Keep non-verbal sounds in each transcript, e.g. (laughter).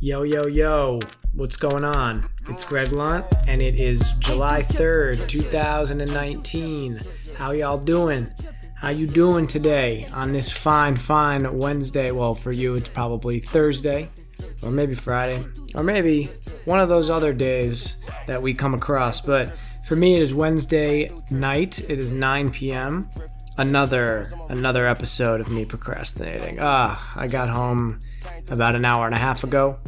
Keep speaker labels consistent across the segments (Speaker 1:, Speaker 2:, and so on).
Speaker 1: Yo, yo, yo, what's going on? It's Greg Lunt, and it is July 3rd, 2019. How y'all doing? How you doing today on this fine, fine Wednesday? Well, for you, it's probably Thursday, or maybe Friday, or maybe one of those other days that we come across. But for me, it is Wednesday night. It is 9 p.m. Another another episode of me procrastinating. Ah, I got home about an hour and a half ago.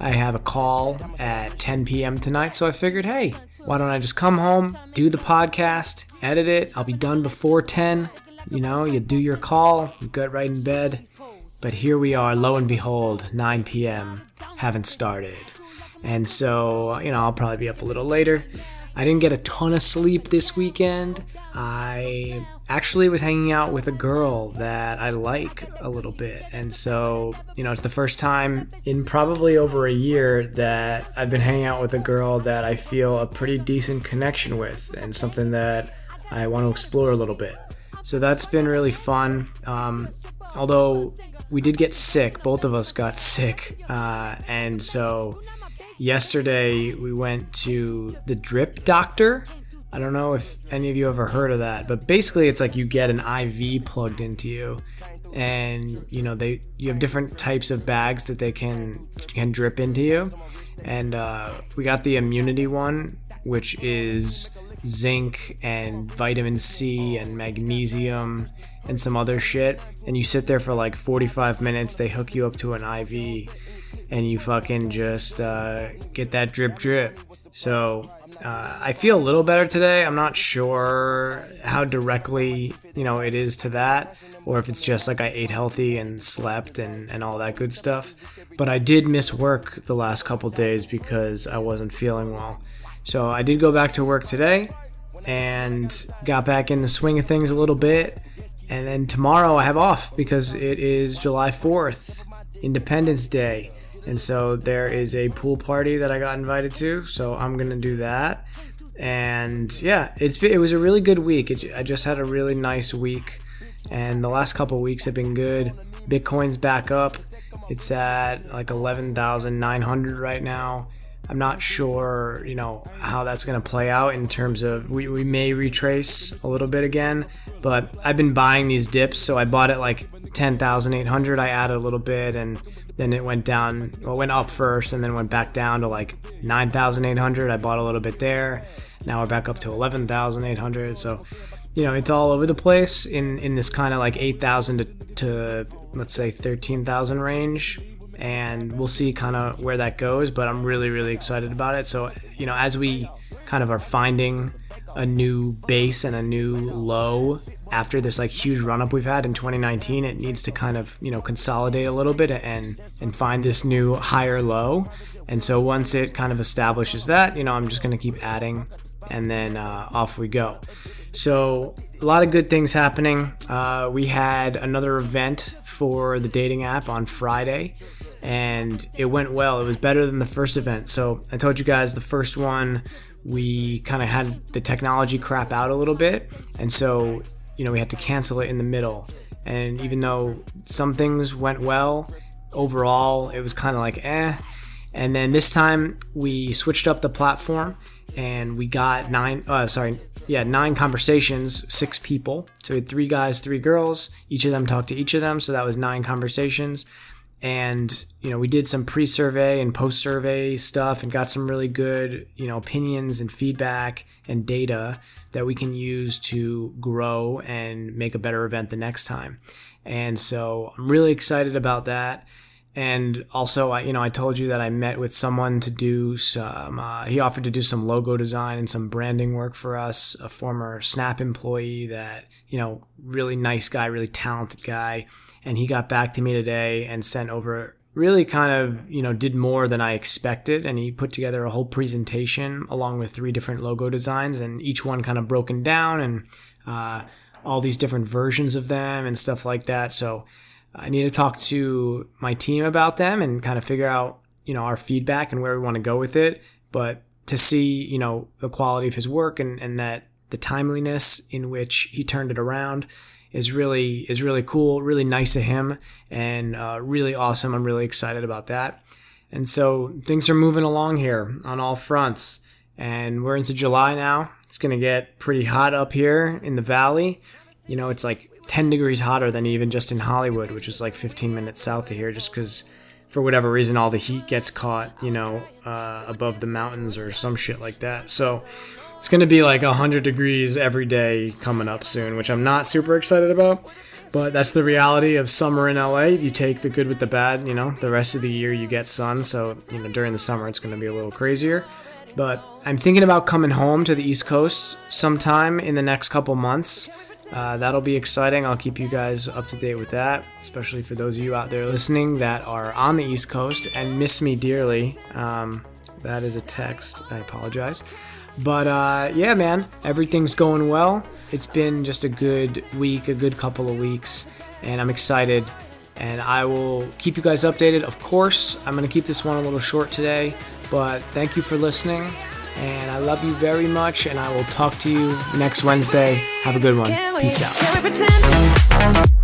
Speaker 1: I have a call at 10 p.m. tonight, so I figured, hey, why don't I just come home, do the podcast, edit it? I'll be done before 10. You know, you do your call, you get right in bed. But here we are, lo and behold, 9 p.m. Haven't started. And so, you know, I'll probably be up a little later. I didn't get a ton of sleep this weekend. I actually was hanging out with a girl that I like a little bit. And so, you know, it's the first time in probably over a year that I've been hanging out with a girl that I feel a pretty decent connection with and something that I want to explore a little bit. So that's been really fun. Um, although we did get sick, both of us got (laughs) sick. Uh, and so yesterday we went to the drip doctor. I don't know if any of you ever heard of that, but basically it's like you get an IV plugged into you. And you know they you have different types of bags that they can can drip into you. And uh, we got the immunity one which is zinc and vitamin c and magnesium and some other shit. And you sit there for like 45 minutes. They hook you up to an iv and you fucking just uh, get that drip drip. So uh, I feel a little better today. I'm not sure how directly you know it is to that, or if it's just like I ate healthy and slept and and all that good stuff. But I did miss work the last couple days because I wasn't feeling well. So I did go back to work today and got back in the swing of things a little bit. And then tomorrow I have off because it is July 4th, Independence Day. And so there is a pool party that I got invited to, so I'm gonna do that. And yeah, it's it was a really good week. It, I just had a really nice week, and the last couple weeks have been good. Bitcoin's back up. It's at like 11,900 right now. I'm not sure, you know, how that's going to play out in terms of we, we may retrace a little bit again, but I've been buying these dips. So I bought it like 10,800. I added a little bit and then it went down, well, went up first and then went back down to like 9,800. I bought a little bit there. Now we're back up to 11,800. So, you know, it's all over the place in, in this kind of like 8,000 to, to, let's say, 13,000 range. And we'll see kind of where that goes, but I'm really, really excited about it. So, you know, as we kind of are finding a new base and a new low after this like huge run up we've had in 2019 it needs to kind of you know consolidate a little bit and and find this new higher low. And so once it kind of establishes that you know i'm just going to keep adding and then uh, off we go. So a lot of good things happening. Uh, we had another event for the dating app on friday and it went well. It was better than the first event. So i told you guys the first one we kind of had the technology crap out a little bit. And so you know, we had to cancel it in the middle. And even though some things went well, overall it was kind of like eh. And then this time we switched up the platform and we got nine, uh, sorry, yeah, nine conversations, six people. So we had three guys, three girls. Each of them talked to each of them. So that was nine conversations and you know we did some pre-survey and post-survey stuff and got some really good you know opinions and feedback and data that we can use to grow and make a better event the next time. And so i'm really excited about that and also I, you know i told you that i met with someone to do some uh, he offered to do some logo design and some branding work for us a former snap employee that you know really nice guy really talented guy. And he got back to me today and sent over really kind of you know did more than i expected. And he put together a whole presentation along with three different logo designs and each one kind of broken down and uh, all these different versions of them and stuff like that. So i need to talk to my team about them and kind of figure out you know our feedback and where we want to go with it but to see you know the quality of his work and, and that the timeliness in which he turned it around is really is really cool, really nice of him, and uh, really awesome. I'm really excited about that. And so things are moving along here on all fronts. And we're into July now. It's going to get pretty hot up here in the valley. You know, it's like 10 degrees hotter than even just in Hollywood, which is like 15 minutes south of here, just because for whatever reason all the heat gets caught, you know, uh, above the mountains or some shit like that. So it's going to be like 100 degrees every day coming up soon, which I'm not super excited about. But that's the reality of summer in LA. You take the good with the bad, you know, the rest of the year you get sun. So, you know, during the summer it's going to be a little crazier. But I'm thinking about coming home to the East Coast sometime in the next couple months. Uh, that'll be exciting. I'll keep you guys up to date with that, especially for those of you out there listening that are on the East Coast and miss me dearly. Um, that is a text. I apologize. But uh, yeah, man, everything's going well. It's been just a good week, a good couple of weeks, and I'm excited. And I will keep you guys updated. Of course, I'm going to keep this one a little short today, but thank you for listening. And I love you very much, and I will talk to you next Wednesday. Have a good one. Peace out.